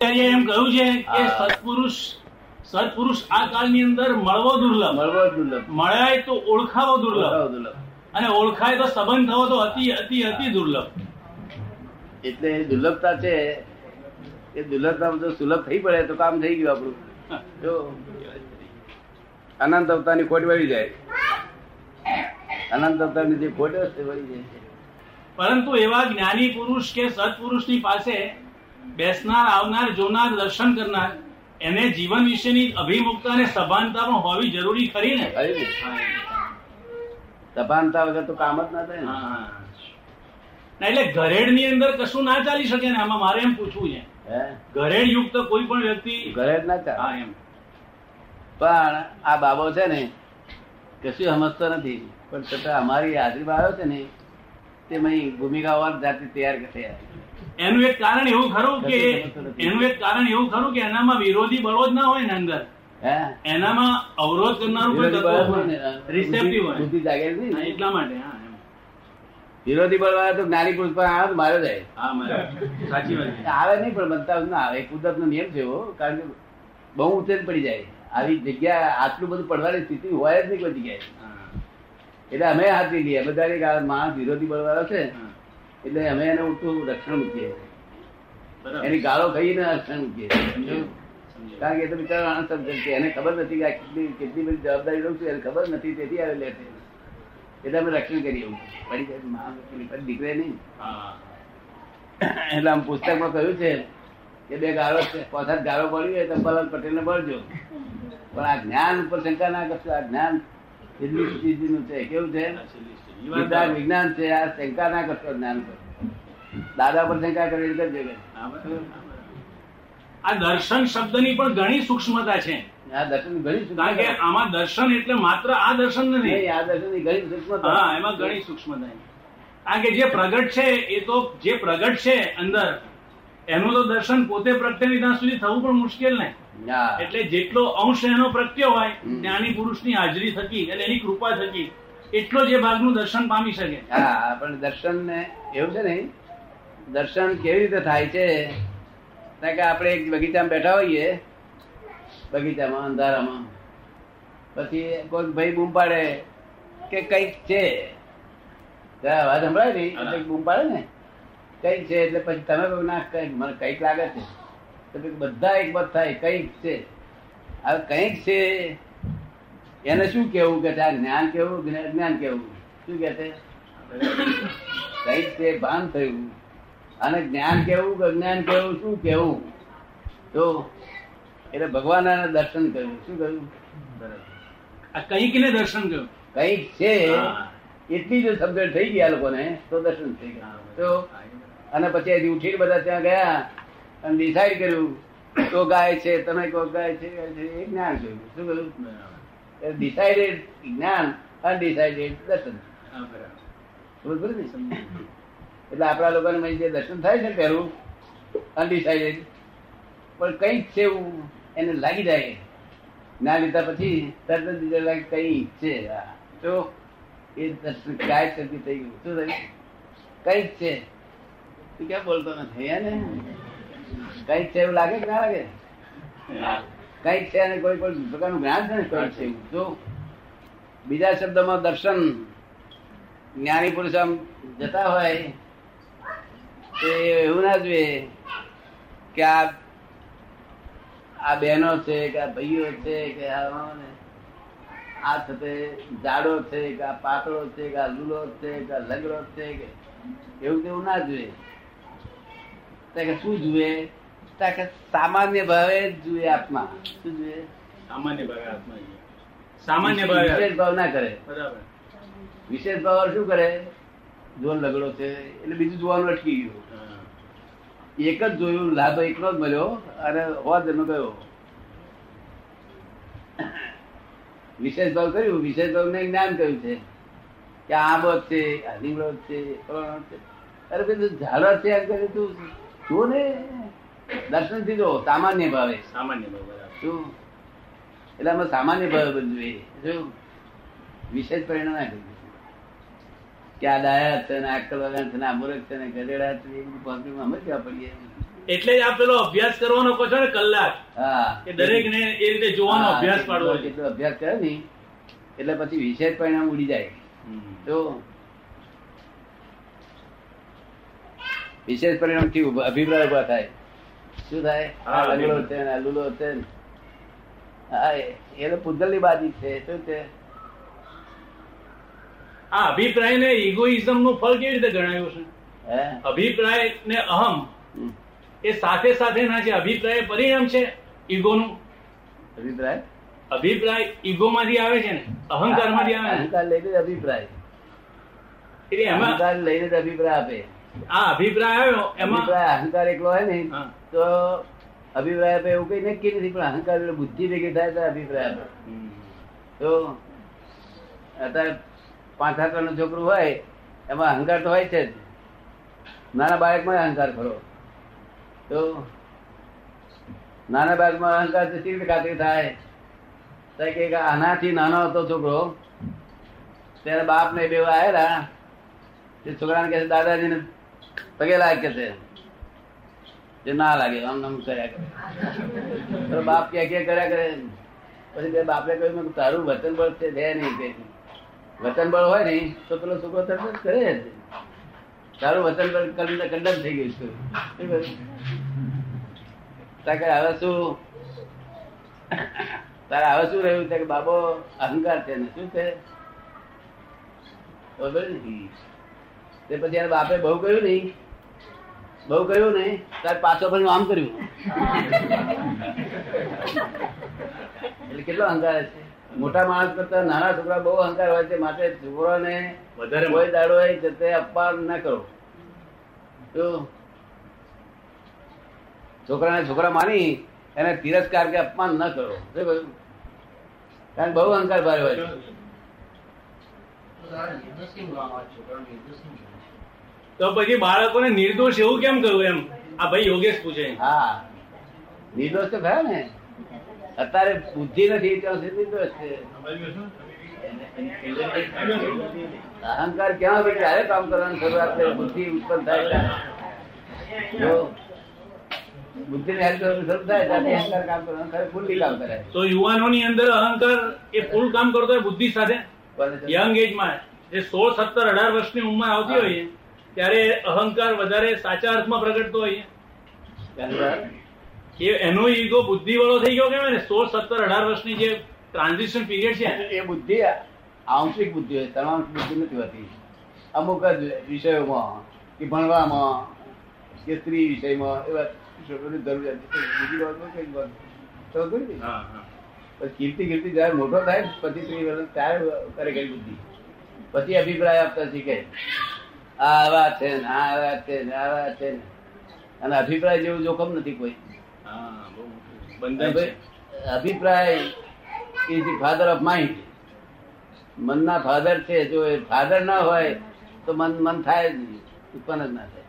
એમ કહ્યું છે કે સત્પુરુષ સત્પુરુષ આ કાળની અંદર મળવો દુર્લભ. મળવો દુર્લભ. મળાય તો ઓળખાવો દુર્લભ. દુર્લભ. અને ઓળખાય તો સંબંધ થવો તો અતિ અતિ અતિ દુર્લભ. એટલે દુર્લભતા છે એ દુર્લભતા જો સુલભ થઈ પડે તો કામ થઈ ગયું આપણું. જો અનંત અવતારની ખોટ વળી જાય. અનંત અવતારની જે ખોટ હશે વળી જાય. પરંતુ એવા જ્ઞાની પુરુષ કે સત્પુરુષની પાસે બેસનાર આવનાર જોનાર દર્શન કરનાર એને જીવન વિશેની અભિમુખતા અને સભાનતા પણ હોવી જરૂરી ખરી ને? સભાનતા વગર તો કામ જ ના થાય ને. ના, એટલે ઘરેડની અંદર કશું ના ચાલી શકે ને? આમાં મારે એમ પૂછવું છે. ઘરેડ યુક્ત કોઈ પણ વ્યક્તિ ઘરે ના ચાલે. એમ. પણ આ બાબો છે ને કશું સમજતો નથી. પણ છતાં અમારી હાજરીમાં આવ્યો છે ને તે મય ભૂમિકા જાતે તૈયાર થયા એનું એક કારણ એવું ખરું કે એનું એક કારણ એવું ખરું કે એનામાં વિરોધી બળો જ ના હોય ને અંદર. એનામાં અવરોધ કરનારું કોઈ તત્વ રિસેપ્ટિવ હોય. બુદ્ધિ જાગે નહીં એટલા માટે હા વિરોધી બળ વાળા તો જ્ઞાની પુરુષ પર આવે માર્યો જાય. આવે નહીં પણ બનતા ના આવે. કુદરત નો નિયમ છે એવો કારણ કે બહુ જ પડી જાય. આવી જગ્યા આટલું બધું પડવાની સ્થિતિ હોય જ નહીં કોઈ જગ્યાએ. એટલે અમે હાથી લઈએ. બધા માણસ વિરોધી બળવાળો છે એટલે અમે એને ઉઠું રક્ષણ મૂકીએ. એની ગાળો ખાઈને રક્ષણ મૂકીએ. કારણ કે એ તો બિચારો અણસમજણ છે. એને ખબર નથી કે આ કેટલી કેટલી બધી જવાબદારી લઉં છું. એને ખબર નથી તેથી આવે લે એટલે અમે રક્ષણ કરીએ. એવું. પડી જાય દીકરે નહીં. એટલે આમ પુસ્તકમાં કહ્યું છે કે બે ગાળો છે. પોતા ગાળો પડી હોય તો પલન પટેલને બળજો પણ આ જ્ઞાન ઉપર શંકા ના કરશો. આ જ્ઞાન એટલી ચીજનું છે. કેવું છે? વિજ્ઞાન છે. આ શંકા ના કરશો જ્ઞાન પર દાદા પર શંકા કરી કરજો. આ દર્શન શબ્દની પણ ઘણી સૂક્ષ્મતા છે. આ દર્શન ઘણી કારણ કે આમાં દર્શન એટલે માત્ર આ દર્શન નથી. નહીં, આ દર્શનની ઘણી સૂક્ષ્મતા હા એમાં ઘણી સૂક્ષ્મતા કારણ કે જે પ્રગટ છે એ તો જે પ્રગટ છે અંદર એનું તો દર્શન પોતે પ્રગટે વિધાન ત્યાં સુધી થવું પણ મુશ્કેલ ને. હા. એટલે જેટલો અંશ એનો પ્રત્યો હોય. જ્ઞાની પુરુષની હાજરી થકી અને એની કૃપા થકી એટલો જે ભાગનું દર્શન પામી શકે. હા પણ દર્શન ને એવું છે ને દર્શન કેવી રીતે થાય છે? કારણ કે આપણે એક બગીચામાં બેઠા હોઈએ બગીચામાં અંધારામાં. પછી કોઈ ભાઈ બૂમ પાડે કે કંઈક છે. અવાજ સંભળાય ને એટલે બૂમ પાડે ને? કંઈક છે એટલે પછી તમે કહો ના કંઈક મને કંઈક લાગે છે. બધા એકમત થાય કંઈક છે. હવે કંઈક છે એને શું કેવું કે આ જ્ઞાન કેવું જ્ઞાન કેવું શું કે છે? કંઈક છે ભાન થયું. અને જ્ઞાન કેવું કે જ્ઞાન કેવું શું કેવું તો એટલે ભગવાન દર્શન કર્યું. શું કર્યું? આ કંઈક ને દર્શન કર્યું. કંઈક છે એટલી જો સમજણ થઈ ગયા લોકોને તો દર્શન થઈ ગયા. તો અને પછી ઉઠીને બધા ત્યાં ગયા અને ડિસાઈડ કર્યું તો ગાય છે તમે કહો ગાય છે એ જ્ઞાન જોયું શું કહ્યું? ડિસાઇડેડ જ્ઞાન અનડિસાઇડેડ દર્શન. બરાબર. ને? એટલે આપણા લોકોને જે દર્શન થાય છે પહેલું? અનડિસાઇડેડ પણ કંઈક છે એવું એને લાગી જાય. ના લીધા પછી તરત જ બીજા લાગે કઈ છે. તો એ દર્શન ગાય સરખી થઈ ગયું. શું થયું? કંઈક છે. તું ક્યાં બોલતો નથી? હે ને? કંઈક છે એવું લાગે કે ના લાગે? કઈ છે અને કોઈ કોઈ પ્રકારનું જ્ઞાન છે ને છે તો બીજા શબ્દમાં દર્શન જ્ઞાની પુરુષ આમ જતા હોય તો એવું ના જોઈએ કે આ આ બહેનો છે કે આ ભાઈઓ છે કે આ આ થતે જાડો છે કે આ પાતળો છે કે આ લૂલો છે કે આ લગડો છે કે એવું તેવું ના જોઈએ કે શું જુએ? કે સામાન્ય ભાવે જુએ આત્મા. શું જુએ? સામાન્ય ભાવે આત્મા સામાન્ય ભાવે. વિશેષ ભાવ ના કરે. બરાબર. વિશેષ ભાવ શું કરે? જો લગડો છે એટલે બીજું જોવાનું અટકી ગયું. એક જ જોયું લાભ એકલો જ મળ્યો અને હોવા જન્મ ગયો વિશેષ ભાવ કર્યું વિશેષ ભાવ ને જ્ઞાન કર્યું છે. કે આ બધ છે ફલાણો છે અરે બધું ઝાડો છે એમ કર્યું તું. જો ને દર્શનથી જો સામાન્ય ભાવે. સામાન્ય ભાવ શું એટલે અમે સામાન્ય ભાવે બનવું શું વિશેષ પરિણામ ના કર્યું કે આ ડાયા છે ને આકલ વગર છે ને આ છે ને ગધેડા છે એ બધું પબ્લિકમાં અમે કેવા પડીએ. એટલે જ આ પેલો અભ્યાસ કરવાનો કહો છો ને કલાક. હા. કે દરેક ને એ રીતે જોવાનો અભ્યાસ પાડવો છે. અભ્યાસ કરે ને એટલે પછી વિશેષ પરિણામ ઉડી જાય. તો વિશેષ પરિણામથી અભિપ્રાય ઊભા થાય. શું થાય? આ લંગડો છે ને આ લૂલો છે ને. હા એ તો પૂતગલની બાજી છે. શું છે? આ અભિપ્રાય ને ઇગોઇઝમનું ફળ કેવી રીતે ગણાયું છે? અભિપ્રાય ને અહમ. એ સાથે સાથે ના છે અભિપ્રાય પરિણામ છે ઈગો નું અભિપ્રાય? અભિપ્રાય ઈગો માંથી આવે છે ને અહંકારમાંથી આવે અહંકાર લઈને અભિપ્રાય. એટલે એમાં અહંકાર લઈને અભિપ્રાય આપે. આ અભિપ્રાય આવ્યો એમાં અહંકાર એકલો હોય ને તો અભિપ્રાય એવું કઈ નક્કી નથી પણ અહંકાર બુદ્ધિ ભેગી થાય તો અભિપ્રાય તો અત્યારે પાંચ હાથનું છોકરું હોય એમાં અહંકાર તો હોય છે જ. નાના બાળકમાં અહંકાર ખરો. તો નાના બાળકમાં અહંકાર તો કેવી રીતે ખાતરી થાય? કે આનાથી નાનો હતો છોકરો ત્યારે બાપ ને બે આવેલા. તે છોકરાને કહે દાદાજીને પગે લાગે છે. જે ના લાગે, આમ નામ કર્યા કરે. તો બાપ કે કે કર્યા કરે? પછી બે બાપે કહ્યું તારું વતન બળ છે, દે નહીં વતન બળ હોય ને, તો પેલો છોકરો તરત કરે તારું વતન બળ કંડ- કંડમ થઈ ગયું છે? હવે શું? તારે હવે શું રહ્યું? કે, બાબો, અહંકાર છે ને, શું છે? તે પછી એને બાપે બહુ કહ્યું નહીં. બહુ કહ્યું નહીં. ત્યારે પાછો પણ આમ કર્યું. એટલે કેટલો અહંકાર છે. મોટા માણસ કરતા નાના છોકરા બહુ અહંકાર હોય છે. માટે છોકરાને વધારે કોઈ દાડો જતે અપમાન ના કરો. તો છોકરાને છોકરા માની એને તિરસ્કાર કે અપમાન ન કરો. કારણ બહુ અહંકાર ભારે હોય છે. તો પછી બાળકોને નિર્દોષ એવું કેમ કરવું એમ? આ ભાઈ યોગેશ પૂછે. હા. નિર્દોષ તો ખરા ને. અત્યારે બુદ્ધિ નથી ત્યાં સુધી નિર્દોષ છે? અહંકાર ક્યાં સુધી ક્યારે કામ કરવાની શરૂઆત કરે? બુદ્ધિ ઉત્પન્ન થાય ત્યારે. બુદ્ધિ ને હેલ્પ કરવાનું શરૂ થાય ત્યારે અહંકાર કામ કરવાનું ખરે ફૂલ્લી કામ કરે. તો યુવાનોની અંદર અહંકાર એ ફૂલ કામ કરતો હોય બુદ્ધિ સાથે? યંગ એજમાં જે સોળ સત્તર અઢાર વર્ષની ઉંમર આવતી હોય ત્યારે અહંકાર વધારે સાચા અર્થમાં પ્રગટતો હોય? એ એનો ઈગો બુદ્ધિ વાળો થઈ ગયો કેવાય ને સોળ સત્તર અઢાર વર્ષની જે ટ્રાન્ઝિશન પીરિયડ છે. એ બુદ્ધિ આંશિક બુદ્ધિ હોય તમામ બુદ્ધિ નથી હોતી. અમુક જ વિષયોમાં કે ભણવામાં કે સ્ત્રી વિષયમાં એવા જરૂરિયાત. બીજી બાબતમાં કંઈ બાબત. પછી કીર્તિ કીર્તિ જયારે મોટો થાય પછી ત્રીસ વર્ષ ત્યારે કરે કઈ બુદ્ધિ. પછી અભિપ્રાય આપતા શીખે. આ આવા છે ને આ આવા છે ને આ આવા છે ને. અને અભિપ્રાય જેવું જોખમ નથી કોઈ. અભિપ્રાય ઇઝ ફાધર ઓફ માઇન્ડ મનના ફાધર છે જો એ ફાધર ના હોય તો મન મન થાય જ નહીં ઉત્પન્ન જ ના થાય.